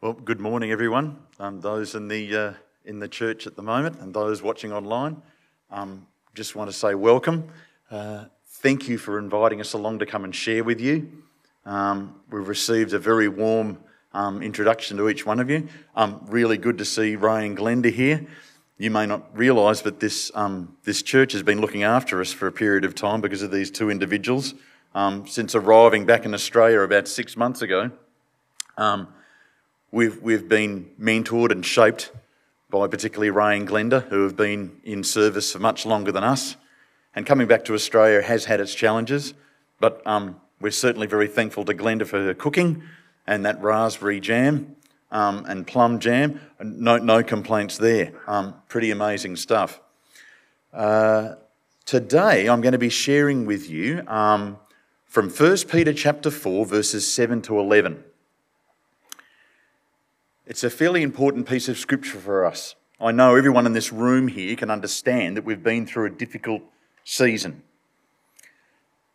Well, good morning, everyone. Um, those in the uh, in the church at the moment, and those watching online. Um, just want to say welcome. Uh, thank you for inviting us along to come and share with you. Um, we've received a very warm um, introduction to each one of you. Um, really good to see Ray and Glenda here. You may not realise, but this um, this church has been looking after us for a period of time because of these two individuals. since arriving back in Australia about six months ago. Um, We've, we've been mentored and shaped by particularly Ray and Glenda, who have been in service for much longer than us. And coming back to Australia has had its challenges, but um, we're certainly very thankful to Glenda for her cooking and that raspberry jam um, and plum jam. No, no complaints there. Um, pretty amazing stuff. Uh, today, I'm going to be sharing with you um, from 1 Peter chapter 4, verses 7 to 11. It's a fairly important piece of scripture for us. I know everyone in this room here can understand that we've been through a difficult season.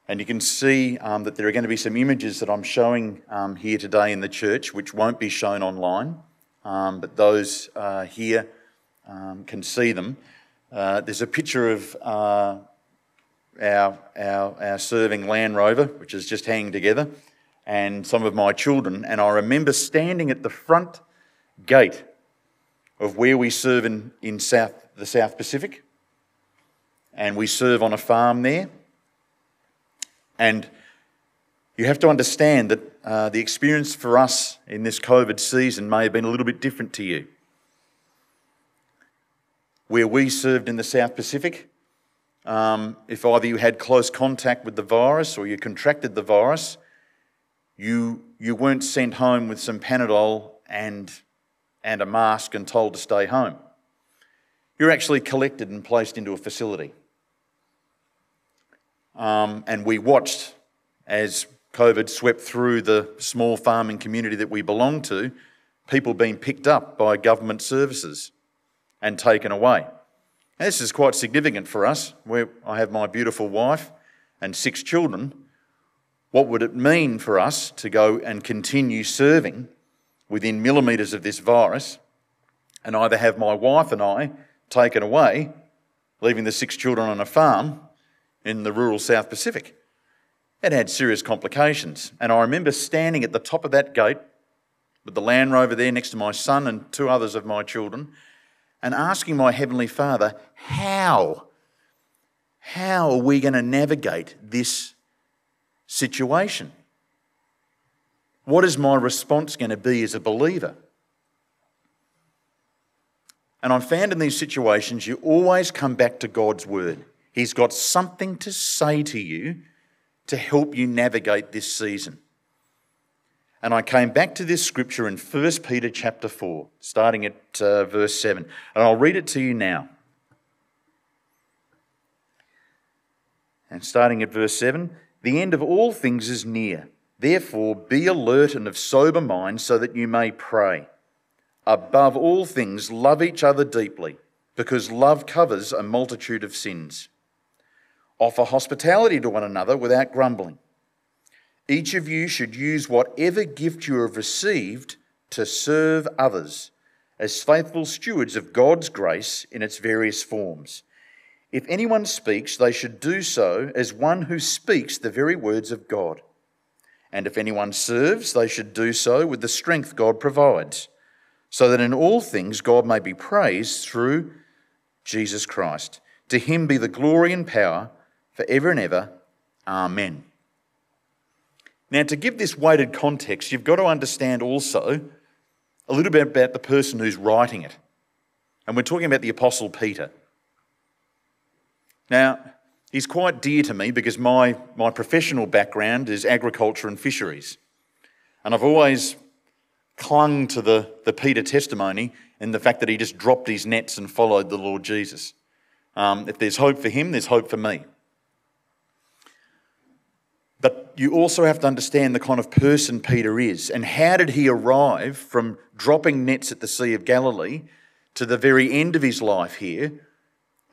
And you can see um, that there are going to be some images that I'm showing um, here today in the church, which won't be shown online, um, but those uh, here um, can see them. Uh, there's a picture of uh, our, our, our serving Land Rover, which is just hanging together, and some of my children. And I remember standing at the front gate of where we serve in, in South, the South Pacific. And we serve on a farm there. And you have to understand that uh, the experience for us in this COVID season may have been a little bit different to you. Where we served in the South Pacific, um, if either you had close contact with the virus or you contracted the virus, you, you weren't sent home with some Panadol and and a mask and told to stay home. You're actually collected and placed into a facility. Um, and we watched as COVID swept through the small farming community that we belong to, people being picked up by government services and taken away. And this is quite significant for us, where I have my beautiful wife and six children. What would it mean for us to go and continue serving within millimetres of this virus and either have my wife and I taken away, leaving the six children on a farm in the rural South Pacific. It had serious complications. And I remember standing at the top of that gate with the Land Rover there next to my son and two others of my children and asking my Heavenly Father, how? How are we going to navigate this situation? What is my response going to be as a believer? And I'm found in these situations, you always come back to God's word. He's got something to say to you to help you navigate this season. And I came back to this scripture in 1 Peter chapter 4, starting at uh, verse 7. And I'll read it to you now. And starting at verse 7 The end of all things is near. Therefore, be alert and of sober mind so that you may pray. Above all things, love each other deeply, because love covers a multitude of sins. Offer hospitality to one another without grumbling. Each of you should use whatever gift you have received to serve others as faithful stewards of God's grace in its various forms. If anyone speaks, they should do so as one who speaks the very words of God. And if anyone serves, they should do so with the strength God provides, so that in all things God may be praised through Jesus Christ. To him be the glory and power forever and ever. Amen. Now, to give this weighted context, you've got to understand also a little bit about the person who's writing it. And we're talking about the Apostle Peter. Now, He's quite dear to me because my, my professional background is agriculture and fisheries. And I've always clung to the, the Peter testimony and the fact that he just dropped his nets and followed the Lord Jesus. Um, if there's hope for him, there's hope for me. But you also have to understand the kind of person Peter is and how did he arrive from dropping nets at the Sea of Galilee to the very end of his life here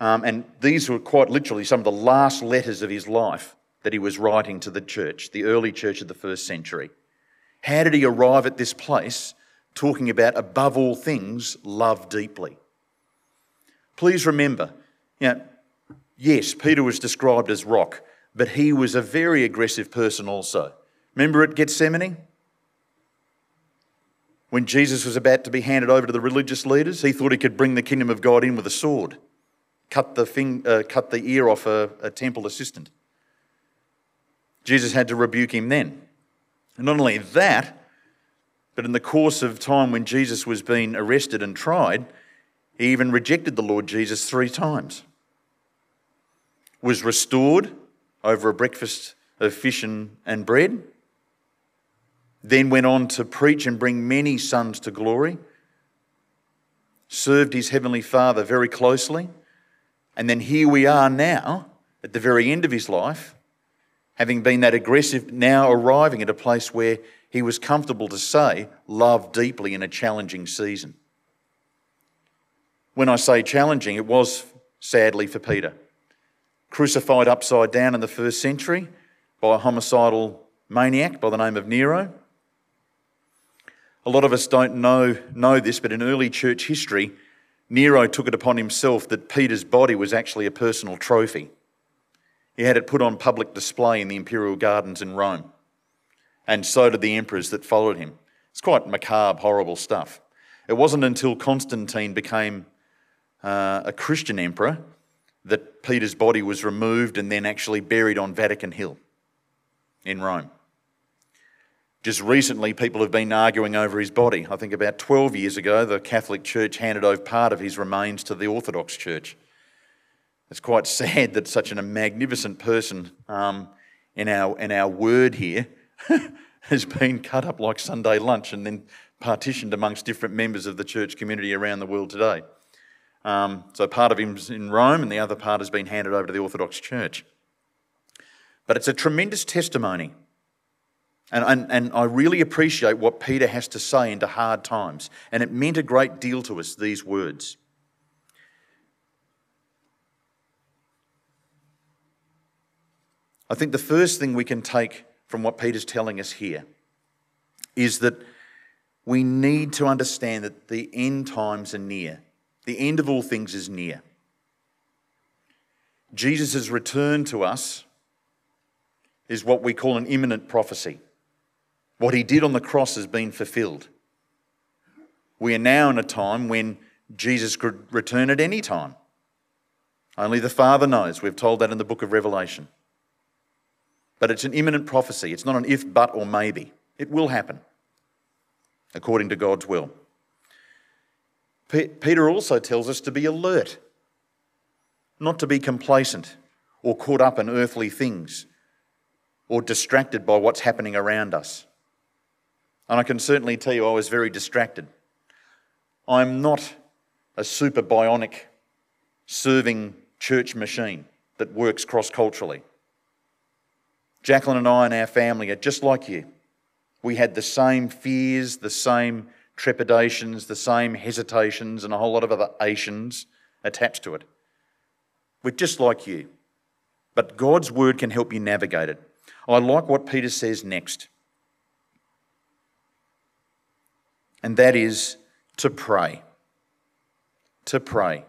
um, and these were quite literally some of the last letters of his life that he was writing to the church, the early church of the first century. How did he arrive at this place talking about above all things, love deeply. Please remember, you know, yes, Peter was described as rock, but he was a very aggressive person also. Remember at Gethsemane? When Jesus was about to be handed over to the religious leaders, he thought he could bring the kingdom of God in with a sword, cut the, fing- uh, cut the ear off a, a temple assistant. Jesus had to rebuke him then. And not only that, but in the course of time when Jesus was being arrested and tried, he even rejected the Lord Jesus three times. Was restored over a breakfast of fish and, and bread. Then went on to preach and bring many sons to glory. Served his heavenly Father very closely. And then here we are now, at the very end of his life, having been that aggressive, now arriving at a place where he was comfortable to say, love deeply in a challenging season. When I say challenging, it was sadly for Peter. Crucified upside down in the first century by a homicidal maniac by the name of Nero. A lot of us don't know, know this, but in early church history, Nero took it upon himself that Peter's body was actually a personal trophy. He had it put on public display in the imperial gardens in Rome and so did the emperors that followed him. It's quite macabre, horrible stuff. It wasn't until Constantine became uh, a Christian emperor that Peter's body was removed and then actually buried on Vatican Hill in Rome. Just recently, people have been arguing over his body. I think about 12 years ago, the Catholic Church handed over part of his remains to the Orthodox Church. It's quite sad that such a magnificent person um, in, our, in our word here has been cut up like Sunday lunch and then partitioned amongst different members of the church community around the world today. Um, so part of him's in Rome and the other part has been handed over to the Orthodox Church. But it's a tremendous testimony. And, and, and I really appreciate what Peter has to say into hard times. And it meant a great deal to us, these words. I think the first thing we can take from what Peter's telling us here is that we need to understand that the end times are near. The end of all things is near. Jesus' return to us is what we call an imminent prophecy. What he did on the cross has been fulfilled. We are now in a time when Jesus could return at any time. Only the Father knows. We've told that in the book of Revelation. But it's an imminent prophecy. It's not an if, but, or maybe. It will happen according to God's will. Peter also tells us to be alert, not to be complacent or caught up in earthly things or distracted by what's happening around us. And I can certainly tell you I was very distracted. I'm not a super bionic serving church machine that works cross culturally. Jacqueline and I and our family are just like you. We had the same fears, the same trepidations, the same hesitations, and a whole lot of other Asians attached to it. We're just like you. But God's word can help you navigate it. I like what Peter says next, and that is to pray. To pray.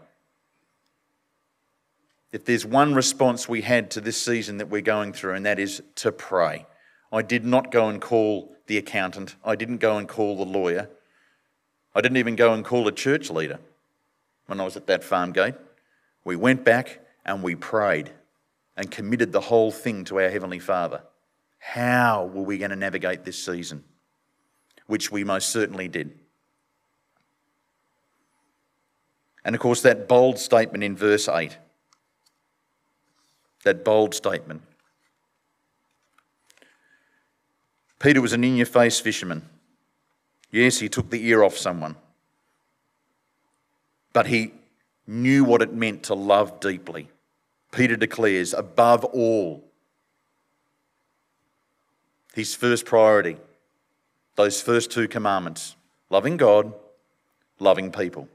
If there's one response we had to this season that we're going through, and that is to pray. I did not go and call the accountant. I didn't go and call the lawyer. I didn't even go and call a church leader when I was at that farm gate. We went back and we prayed and committed the whole thing to our Heavenly Father. How were we going to navigate this season? Which we most certainly did. And of course, that bold statement in verse 8 that bold statement. Peter was an in your face fisherman. Yes, he took the ear off someone, but he knew what it meant to love deeply. Peter declares, above all, his first priority, those first two commandments loving God, loving people.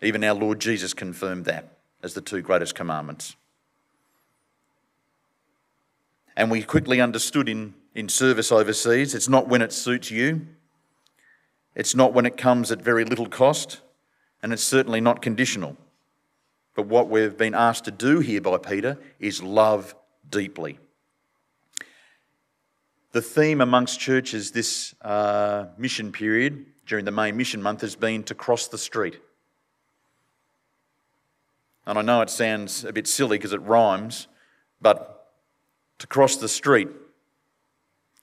Even our Lord Jesus confirmed that as the two greatest commandments. And we quickly understood in, in service overseas it's not when it suits you, It's not when it comes at very little cost, and it's certainly not conditional. But what we've been asked to do here by Peter is love deeply. The theme amongst churches this uh, mission period, during the May mission month, has been to cross the street. And I know it sounds a bit silly because it rhymes, but to cross the street,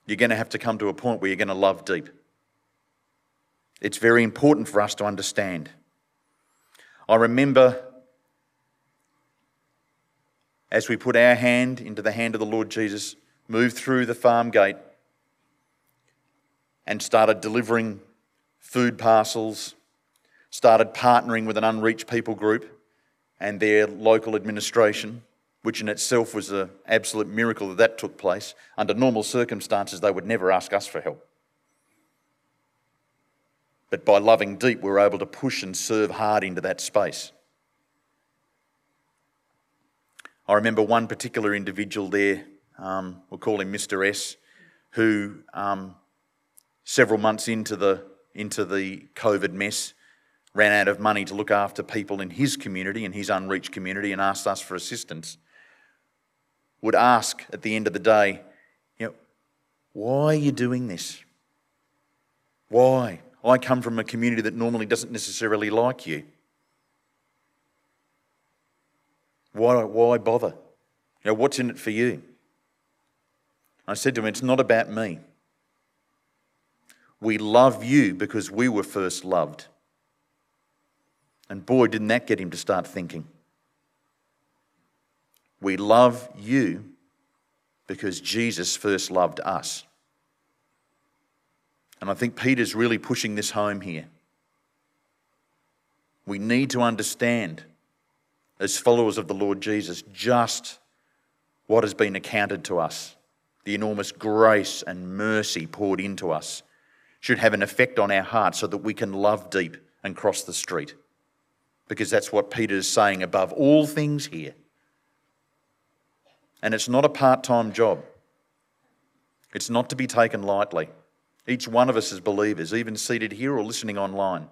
you're going to have to come to a point where you're going to love deep. It's very important for us to understand. I remember as we put our hand into the hand of the Lord Jesus, moved through the farm gate, and started delivering food parcels, started partnering with an unreached people group and their local administration, which in itself was an absolute miracle that that took place. Under normal circumstances, they would never ask us for help. But by loving deep, we were able to push and serve hard into that space. I remember one particular individual there, um, we'll call him Mr. S, who um, several months into the, into the COVID mess ran out of money to look after people in his community, in his unreached community, and asked us for assistance. Would ask at the end of the day, you know, why are you doing this? Why? I come from a community that normally doesn't necessarily like you. Why, why bother? You know, what's in it for you? I said to him, It's not about me. We love you because we were first loved. And boy, didn't that get him to start thinking. We love you because Jesus first loved us. And I think Peter's really pushing this home here. We need to understand as followers of the Lord Jesus just what has been accounted to us. The enormous grace and mercy poured into us should have an effect on our hearts so that we can love deep and cross the street. Because that's what Peter is saying above all things here. And it's not a part time job, it's not to be taken lightly. Each one of us as believers, even seated here or listening online,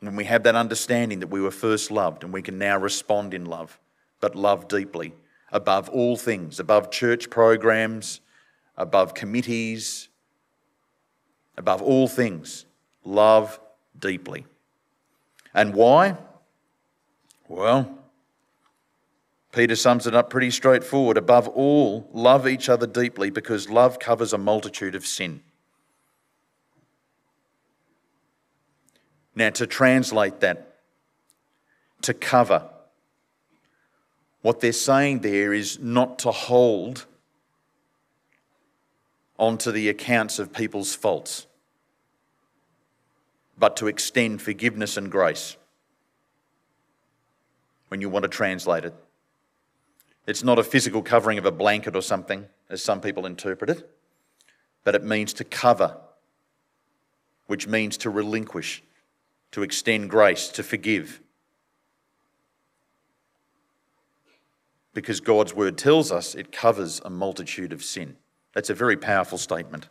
when we have that understanding that we were first loved and we can now respond in love, but love deeply, above all things, above church programs, above committees, above all things, love deeply. And why? Well, Peter sums it up pretty straightforward. Above all, love each other deeply because love covers a multitude of sin. Now, to translate that, to cover, what they're saying there is not to hold onto the accounts of people's faults, but to extend forgiveness and grace when you want to translate it. It's not a physical covering of a blanket or something, as some people interpret it, but it means to cover, which means to relinquish to extend grace, to forgive. Because God's word tells us it covers a multitude of sin. That's a very powerful statement.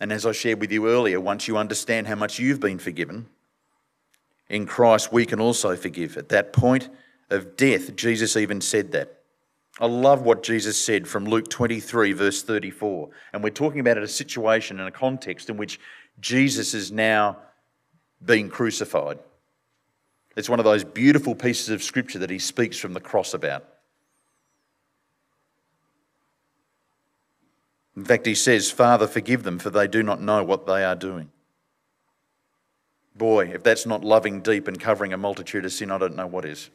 And as I shared with you earlier, once you understand how much you've been forgiven, in Christ we can also forgive. At that point of death, Jesus even said that. I love what Jesus said from Luke 23, verse 34. And we're talking about a situation and a context in which Jesus is now being crucified. It's one of those beautiful pieces of scripture that he speaks from the cross about. In fact, he says, Father, forgive them, for they do not know what they are doing. Boy, if that's not loving deep and covering a multitude of sin, I don't know what is.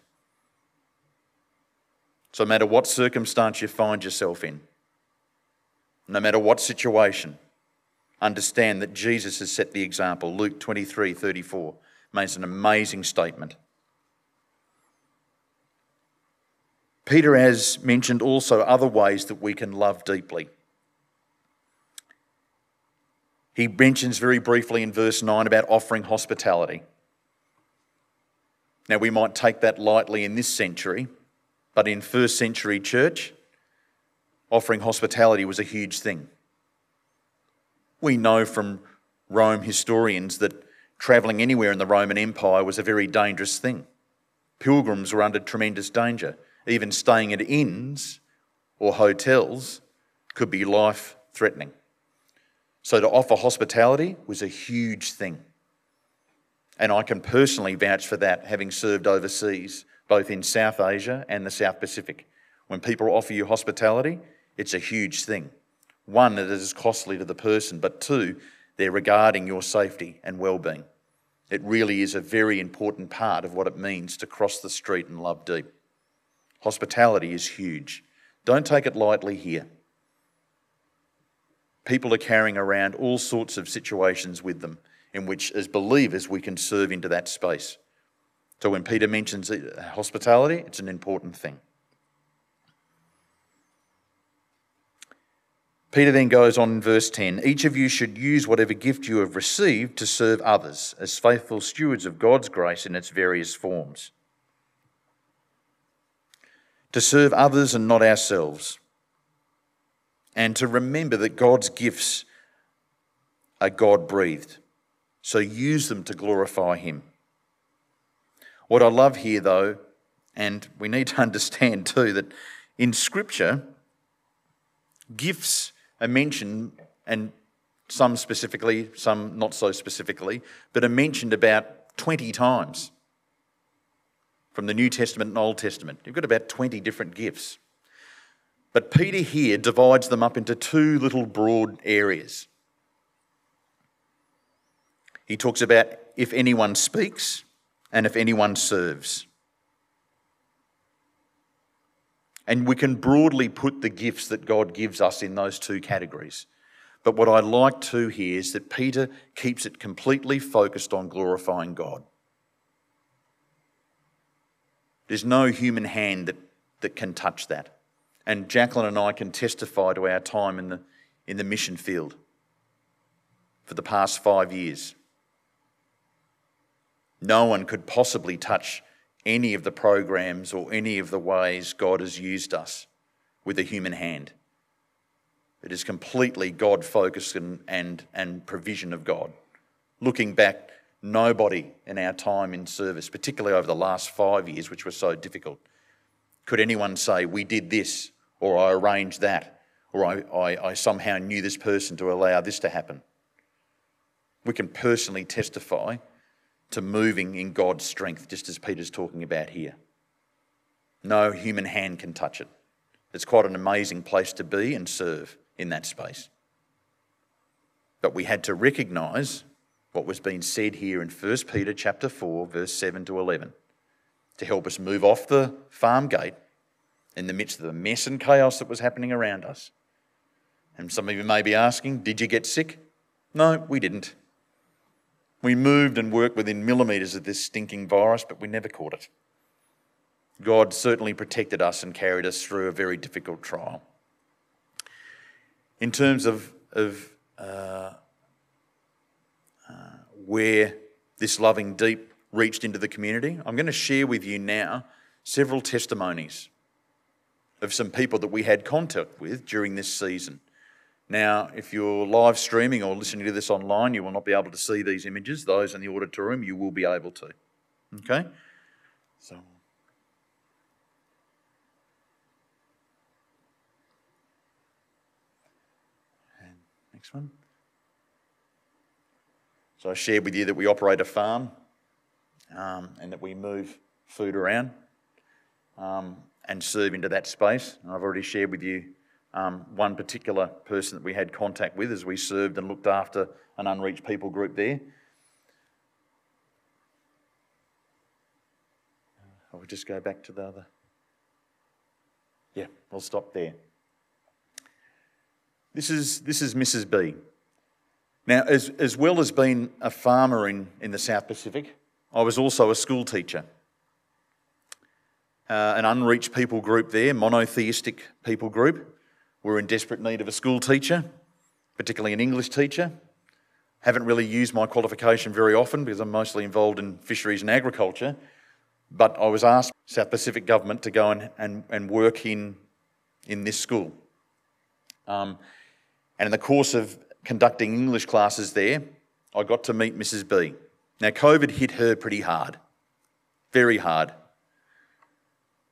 So, no matter what circumstance you find yourself in, no matter what situation, understand that Jesus has set the example. Luke 23 34 makes an amazing statement. Peter has mentioned also other ways that we can love deeply. He mentions very briefly in verse 9 about offering hospitality. Now, we might take that lightly in this century But in first century church, offering hospitality was a huge thing. We know from Rome historians that travelling anywhere in the Roman Empire was a very dangerous thing. Pilgrims were under tremendous danger. Even staying at inns or hotels could be life threatening. So to offer hospitality was a huge thing. And I can personally vouch for that, having served overseas, both in South Asia and the South Pacific. When people offer you hospitality, it's a huge thing. One, it is costly to the person, but two, they're regarding your safety and well-being. It really is a very important part of what it means to cross the street and love deep. Hospitality is huge. Don't take it lightly here. People are carrying around all sorts of situations with them in which, as believers, we can serve into that space. So when Peter mentions uh, hospitality, it's an important thing. Peter then goes on in verse 10 Each of you should use whatever gift you have received to serve others as faithful stewards of God's grace in its various forms. To serve others and not ourselves. And to remember that God's gifts are God breathed. So use them to glorify Him. What I love here, though, and we need to understand too, that in Scripture, gifts are mentioned, and some specifically, some not so specifically, but are mentioned about 20 times from the New Testament and Old Testament. You've got about 20 different gifts. But Peter here divides them up into two little broad areas. He talks about if anyone speaks and if anyone serves. And we can broadly put the gifts that God gives us in those two categories. But what I like to here is that Peter keeps it completely focused on glorifying God. There's no human hand that, that can touch that. And Jacqueline and I can testify to our time in the, in the mission field for the past five years. No one could possibly touch any of the programs or any of the ways God has used us with a human hand. It is completely God focused and, and, and provision of God. Looking back, nobody in our time in service, particularly over the last five years, which were so difficult, could anyone say, We did this, or I arranged that, or I, I, I somehow knew this person to allow this to happen. We can personally testify to moving in God's strength, just as Peter's talking about here. No human hand can touch it. It's quite an amazing place to be and serve in that space. But we had to recognize what was being said here in 1 Peter chapter 4 verse 7 to 11 to help us move off the farm gate in the midst of the mess and chaos that was happening around us. And some of you may be asking, did you get sick? No, we didn't. We moved and worked within millimetres of this stinking virus, but we never caught it. God certainly protected us and carried us through a very difficult trial. In terms of, of uh, uh, where this loving deep reached into the community, I'm going to share with you now several testimonies of some people that we had contact with during this season. Now, if you're live streaming or listening to this online, you will not be able to see these images. Those in the auditorium, you will be able to. Okay? So. And next one. So I shared with you that we operate a farm um, and that we move food around um, and serve into that space. I've already shared with you um, one particular person that we had contact with as we served and looked after an unreached people group there. I will just go back to the other. Yeah, we'll stop there. This is, this is Mrs. B. Now, as, as well as being a farmer in, in the South Pacific, I was also a school teacher. Uh, an unreached people group there, monotheistic people group. We're in desperate need of a school teacher, particularly an English teacher. Haven't really used my qualification very often because I'm mostly involved in fisheries and agriculture. But I was asked South Pacific government to go and, and, and work in, in this school. Um, and in the course of conducting English classes there, I got to meet Mrs. B. Now, COVID hit her pretty hard, very hard.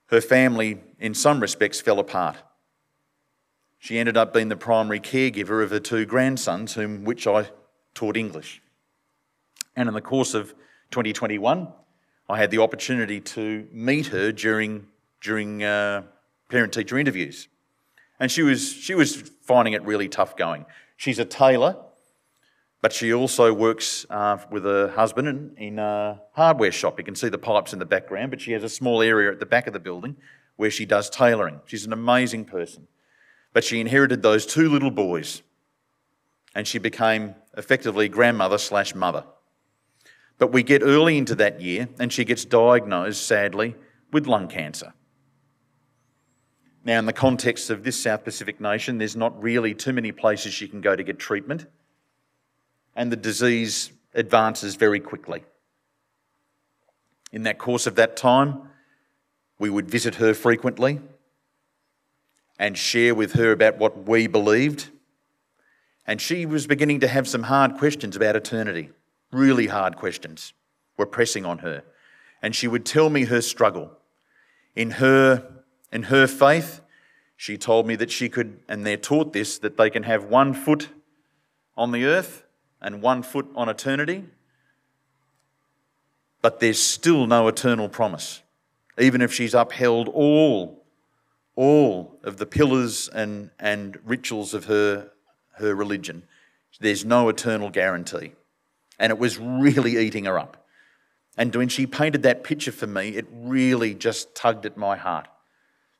Her family, in some respects, fell apart. She ended up being the primary caregiver of her two grandsons, whom which I taught English. And in the course of 2021, I had the opportunity to meet her during, during uh, parent teacher interviews. And she was, she was finding it really tough going. She's a tailor, but she also works uh, with her husband in, in a hardware shop. You can see the pipes in the background, but she has a small area at the back of the building where she does tailoring. She's an amazing person. But she inherited those two little boys, and she became effectively grandmother slash mother. But we get early into that year, and she gets diagnosed, sadly, with lung cancer. Now, in the context of this South Pacific nation, there's not really too many places she can go to get treatment, and the disease advances very quickly. In that course of that time, we would visit her frequently and share with her about what we believed. And she was beginning to have some hard questions about eternity really hard questions were pressing on her. And she would tell me her struggle. In her, in her faith, she told me that she could, and they're taught this, that they can have one foot on the earth and one foot on eternity, but there's still no eternal promise. Even if she's upheld all, all of the pillars and, and rituals of her, her religion, there's no eternal guarantee and it was really eating her up. And when she painted that picture for me, it really just tugged at my heart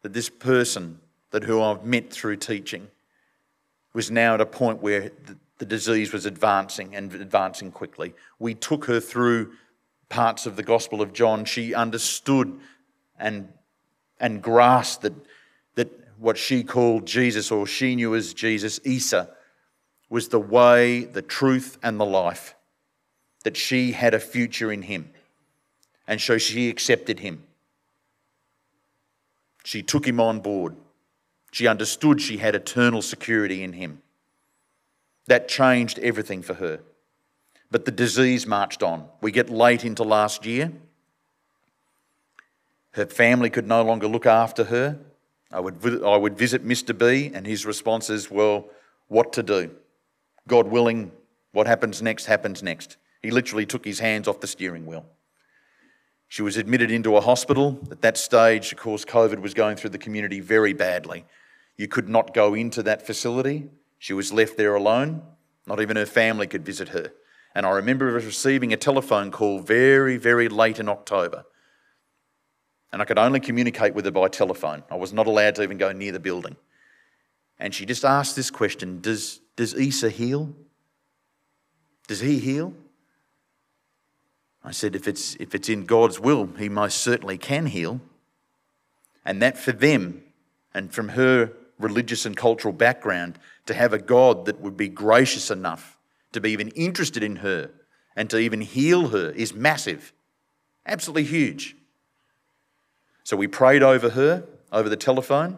that this person that who I've met through teaching was now at a point where the, the disease was advancing and advancing quickly. We took her through parts of the Gospel of John. She understood and, and grasped that, what she called Jesus, or she knew as Jesus, Isa, was the way, the truth, and the life that she had a future in him. And so she accepted him. She took him on board. She understood she had eternal security in him. That changed everything for her. But the disease marched on. We get late into last year. Her family could no longer look after her. I would, I would visit Mr. B, and his response is, Well, what to do? God willing, what happens next happens next. He literally took his hands off the steering wheel. She was admitted into a hospital. At that stage, of course, COVID was going through the community very badly. You could not go into that facility. She was left there alone. Not even her family could visit her. And I remember receiving a telephone call very, very late in October. And I could only communicate with her by telephone. I was not allowed to even go near the building. And she just asked this question Does, does Isa heal? Does he heal? I said, if it's, if it's in God's will, He most certainly can heal. And that for them, and from her religious and cultural background, to have a God that would be gracious enough to be even interested in her and to even heal her is massive. Absolutely huge. So we prayed over her over the telephone.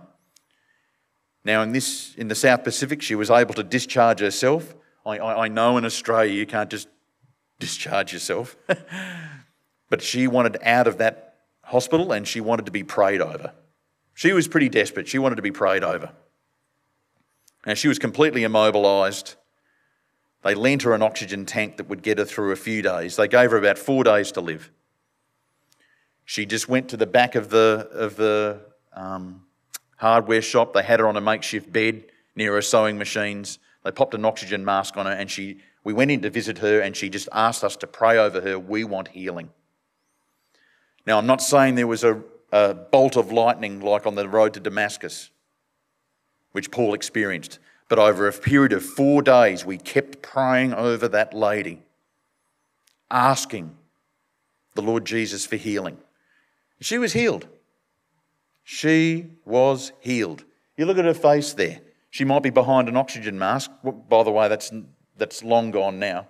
Now, in, this, in the South Pacific, she was able to discharge herself. I, I, I know in Australia you can't just discharge yourself. but she wanted out of that hospital and she wanted to be prayed over. She was pretty desperate. She wanted to be prayed over. And she was completely immobilised. They lent her an oxygen tank that would get her through a few days. They gave her about four days to live. She just went to the back of the, of the um, hardware shop. They had her on a makeshift bed near her sewing machines. They popped an oxygen mask on her and she we went in to visit her and she just asked us to pray over her. We want healing. Now, I'm not saying there was a, a bolt of lightning like on the road to Damascus, which Paul experienced, but over a period of four days, we kept praying over that lady, asking the Lord Jesus for healing. She was healed. She was healed. You look at her face there. She might be behind an oxygen mask. By the way, that's that's long gone now.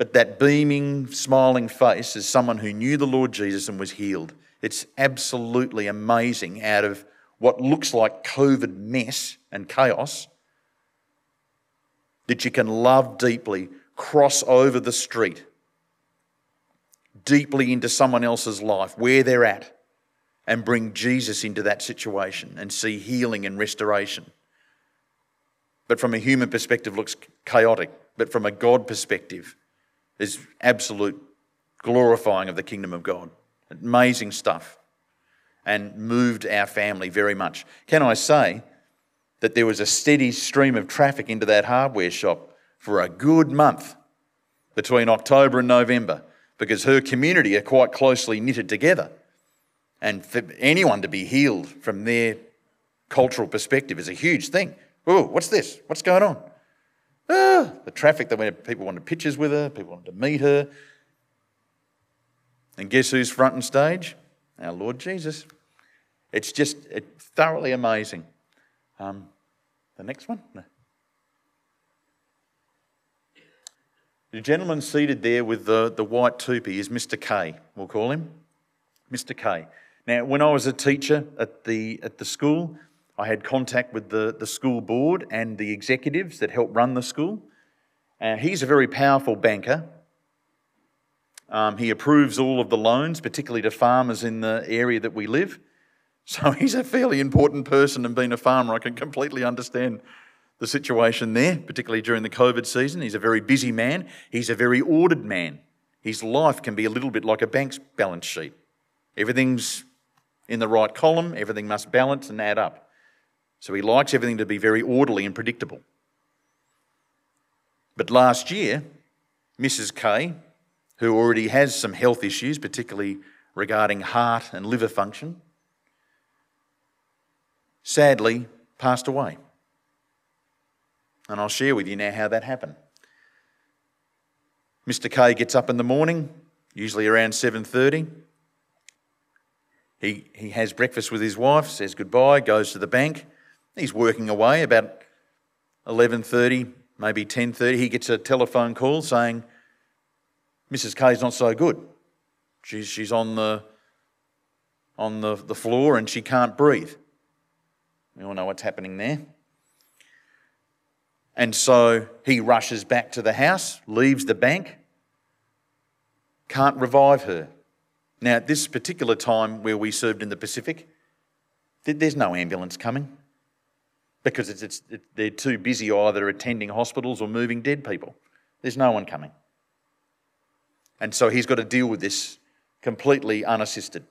but that beaming, smiling face is someone who knew the Lord Jesus and was healed. It's absolutely amazing out of what looks like COVID mess and chaos that you can love deeply, cross over the street, deeply into someone else's life, where they're at, and bring Jesus into that situation and see healing and restoration. But from a human perspective, looks chaotic. But from a God perspective, is absolute glorifying of the kingdom of God. Amazing stuff. And moved our family very much. Can I say that there was a steady stream of traffic into that hardware shop for a good month between October and November because her community are quite closely knitted together. And for anyone to be healed from their cultural perspective is a huge thing. Oh, what's this? What's going on? Ah, the traffic that went, people wanted pictures with her, people wanted to meet her. And guess who's front and stage? Our Lord Jesus. It's just it's thoroughly amazing. Um, the next one? No. The gentleman seated there with the, the white toupee is Mr. K, we'll call him. Mr. K. Now, when I was a teacher at the, at the school, I had contact with the, the school board and the executives that help run the school. Uh, he's a very powerful banker. Um, he approves all of the loans, particularly to farmers in the area that we live. So he's a fairly important person, and being a farmer, I can completely understand the situation there, particularly during the COVID season. He's a very busy man, he's a very ordered man. His life can be a little bit like a bank's balance sheet. Everything's in the right column, everything must balance and add up. So he likes everything to be very orderly and predictable. But last year, Mrs. K, who already has some health issues, particularly regarding heart and liver function, sadly passed away. And I'll share with you now how that happened. Mr. K gets up in the morning, usually around 7:30. He, he has breakfast with his wife, says goodbye, goes to the bank, He's working away about 11:30, maybe 10:30. He gets a telephone call saying Mrs. K's not so good. She's, she's on the on the, the floor and she can't breathe. We all know what's happening there. And so he rushes back to the house, leaves the bank, can't revive her. Now, at this particular time where we served in the Pacific, there's no ambulance coming because it's, it's, it, they're too busy either attending hospitals or moving dead people. There's no one coming. And so he's got to deal with this completely unassisted.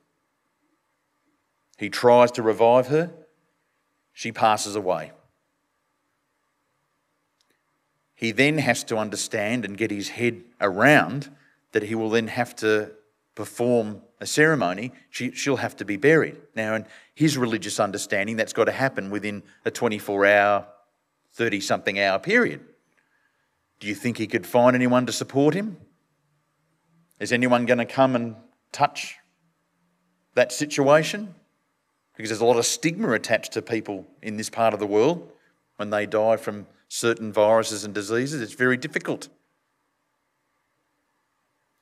He tries to revive her, she passes away. He then has to understand and get his head around that he will then have to perform a ceremony, she, she'll have to be buried. Now, in his religious understanding, that's got to happen within a 24 hour, 30 something hour period. Do you think he could find anyone to support him? Is anyone going to come and touch that situation? Because there's a lot of stigma attached to people in this part of the world when they die from certain viruses and diseases. It's very difficult.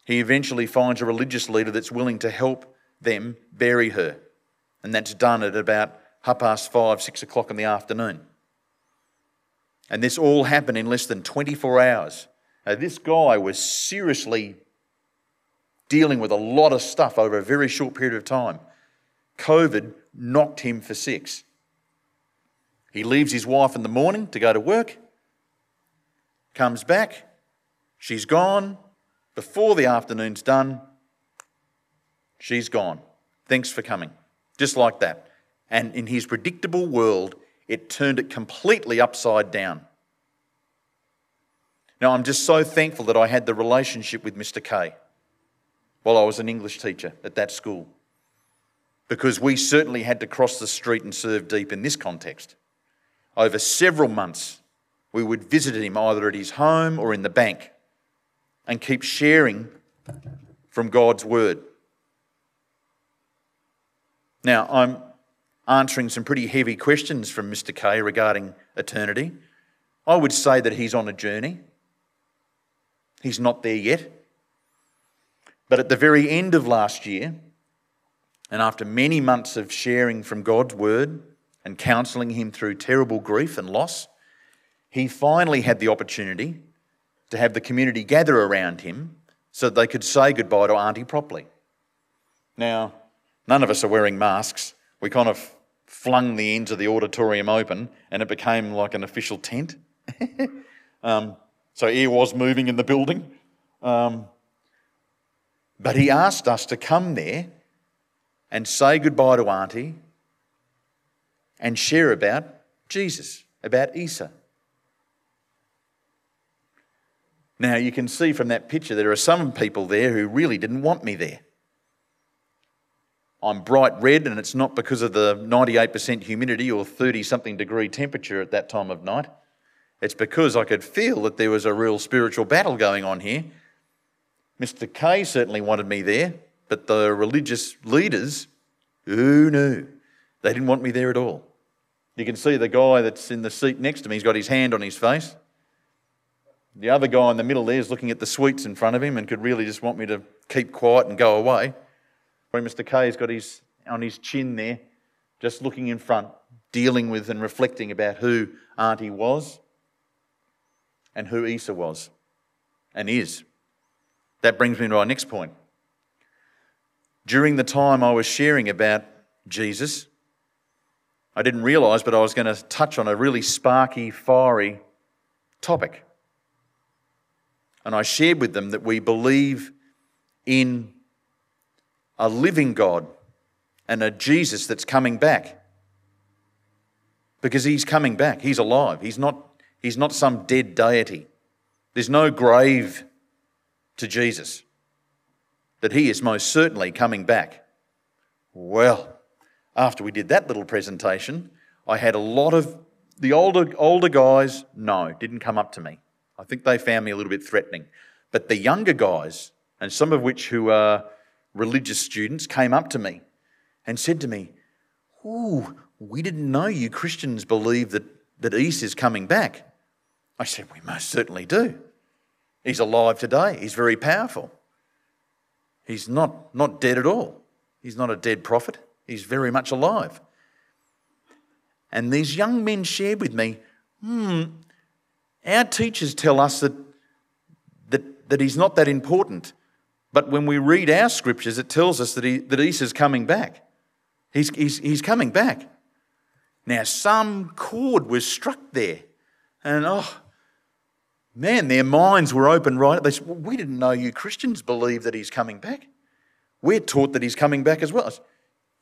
He eventually finds a religious leader that's willing to help them bury her. And that's done at about half past five, six o'clock in the afternoon. And this all happened in less than 24 hours. Now, this guy was seriously dealing with a lot of stuff over a very short period of time. COVID knocked him for six. He leaves his wife in the morning to go to work, comes back, she's gone, before the afternoon's done, she's gone. Thanks for coming. Just like that. And in his predictable world, it turned it completely upside down. Now, I'm just so thankful that I had the relationship with Mr. K while I was an English teacher at that school. Because we certainly had to cross the street and serve deep in this context. Over several months, we would visit him either at his home or in the bank and keep sharing from God's word. Now, I'm answering some pretty heavy questions from Mr. K regarding eternity. I would say that he's on a journey. He's not there yet. But at the very end of last year, and after many months of sharing from God's word and counselling him through terrible grief and loss, he finally had the opportunity to have the community gather around him so that they could say goodbye to Auntie properly. Now, none of us are wearing masks. We kind of flung the ends of the auditorium open and it became like an official tent. um, so air was moving in the building. Um, but he asked us to come there and say goodbye to Auntie and share about Jesus, about Isa. Now, you can see from that picture there are some people there who really didn't want me there. I'm bright red, and it's not because of the 98% humidity or 30 something degree temperature at that time of night. It's because I could feel that there was a real spiritual battle going on here. Mr. K certainly wanted me there, but the religious leaders, who knew? They didn't want me there at all. You can see the guy that's in the seat next to me, he's got his hand on his face. The other guy in the middle there is looking at the sweets in front of him and could really just want me to keep quiet and go away. Where Mr. K's got his on his chin there, just looking in front, dealing with and reflecting about who Auntie was and who Isa was and is. That brings me to our next point. During the time I was sharing about Jesus, I didn't realise, but I was going to touch on a really sparky, fiery topic. And I shared with them that we believe in a living God and a Jesus that's coming back. Because he's coming back. He's alive. He's not, he's not some dead deity. There's no grave to Jesus. That he is most certainly coming back. Well, after we did that little presentation, I had a lot of the older, older guys, no, didn't come up to me. I think they found me a little bit threatening. But the younger guys, and some of which who are religious students came up to me and said to me, Ooh, we didn't know you Christians believe that, that Isa is coming back. I said, We most certainly do. He's alive today, he's very powerful. He's not, not dead at all. He's not a dead prophet, he's very much alive. And these young men shared with me, hmm, our teachers tell us that, that, that he's not that important. But when we read our scriptures, it tells us that, he, that Isa's coming back. He's, he's, he's coming back. Now, some chord was struck there. And oh, man, their minds were open right. They said, well, We didn't know you Christians believe that he's coming back. We're taught that he's coming back as well.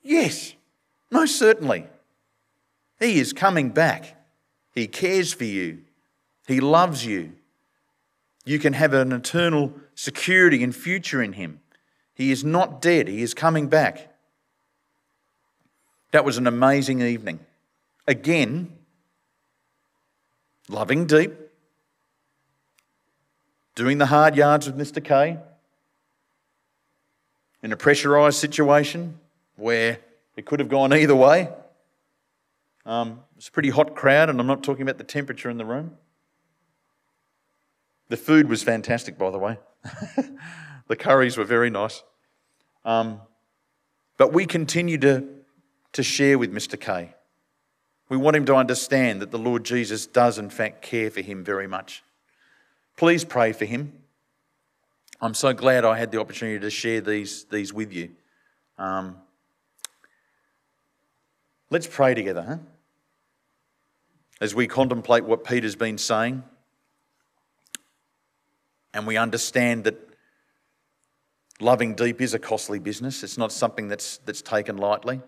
Yes, most certainly. He is coming back. He cares for you, He loves you. You can have an eternal security and future in Him. He is not dead, He is coming back. That was an amazing evening. Again, loving deep, doing the hard yards with Mr. K, in a pressurised situation where it could have gone either way. Um, it's a pretty hot crowd, and I'm not talking about the temperature in the room. The food was fantastic, by the way. the curries were very nice. Um, but we continue to, to share with Mr. K. We want him to understand that the Lord Jesus does, in fact, care for him very much. Please pray for him. I'm so glad I had the opportunity to share these, these with you. Um, let's pray together, huh? As we contemplate what Peter's been saying and we understand that loving deep is a costly business. It's not something that's, that's taken lightly.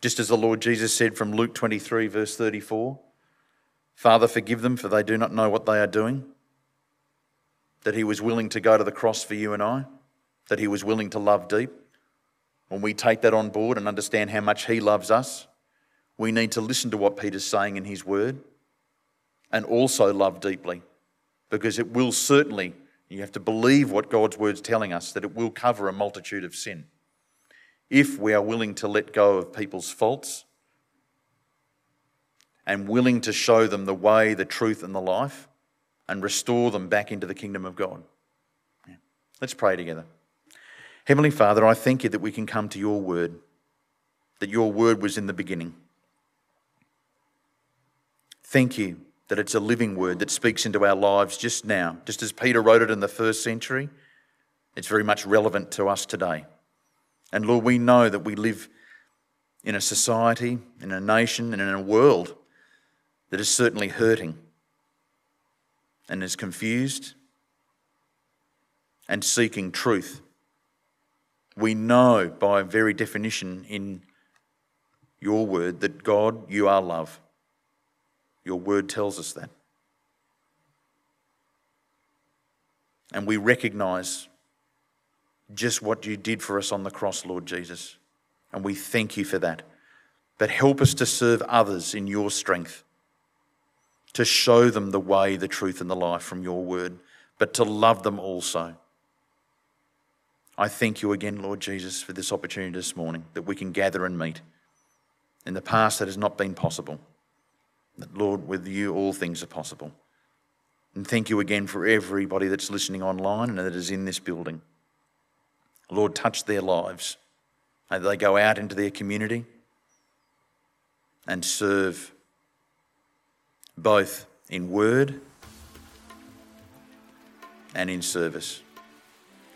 Just as the Lord Jesus said from Luke 23, verse 34 Father, forgive them, for they do not know what they are doing. That he was willing to go to the cross for you and I, that he was willing to love deep. When we take that on board and understand how much he loves us, we need to listen to what Peter's saying in his word and also love deeply because it will certainly, you have to believe what God's word's telling us, that it will cover a multitude of sin. If we are willing to let go of people's faults and willing to show them the way, the truth, and the life, and restore them back into the kingdom of God. Yeah. Let's pray together. Heavenly Father, I thank you that we can come to your word, that your word was in the beginning. Thank you that it's a living word that speaks into our lives just now. Just as Peter wrote it in the first century, it's very much relevant to us today. And Lord, we know that we live in a society, in a nation, and in a world that is certainly hurting and is confused and seeking truth. We know by very definition in your word that God, you are love. Your word tells us that. And we recognize just what you did for us on the cross, Lord Jesus. And we thank you for that. But help us to serve others in your strength, to show them the way, the truth, and the life from your word, but to love them also. I thank you again, Lord Jesus, for this opportunity this morning that we can gather and meet. In the past, that has not been possible. That, Lord, with you, all things are possible. And thank you again for everybody that's listening online and that is in this building. Lord, touch their lives. May they go out into their community and serve both in word and in service.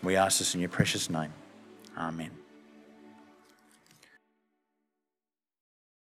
We ask this in your precious name. Amen.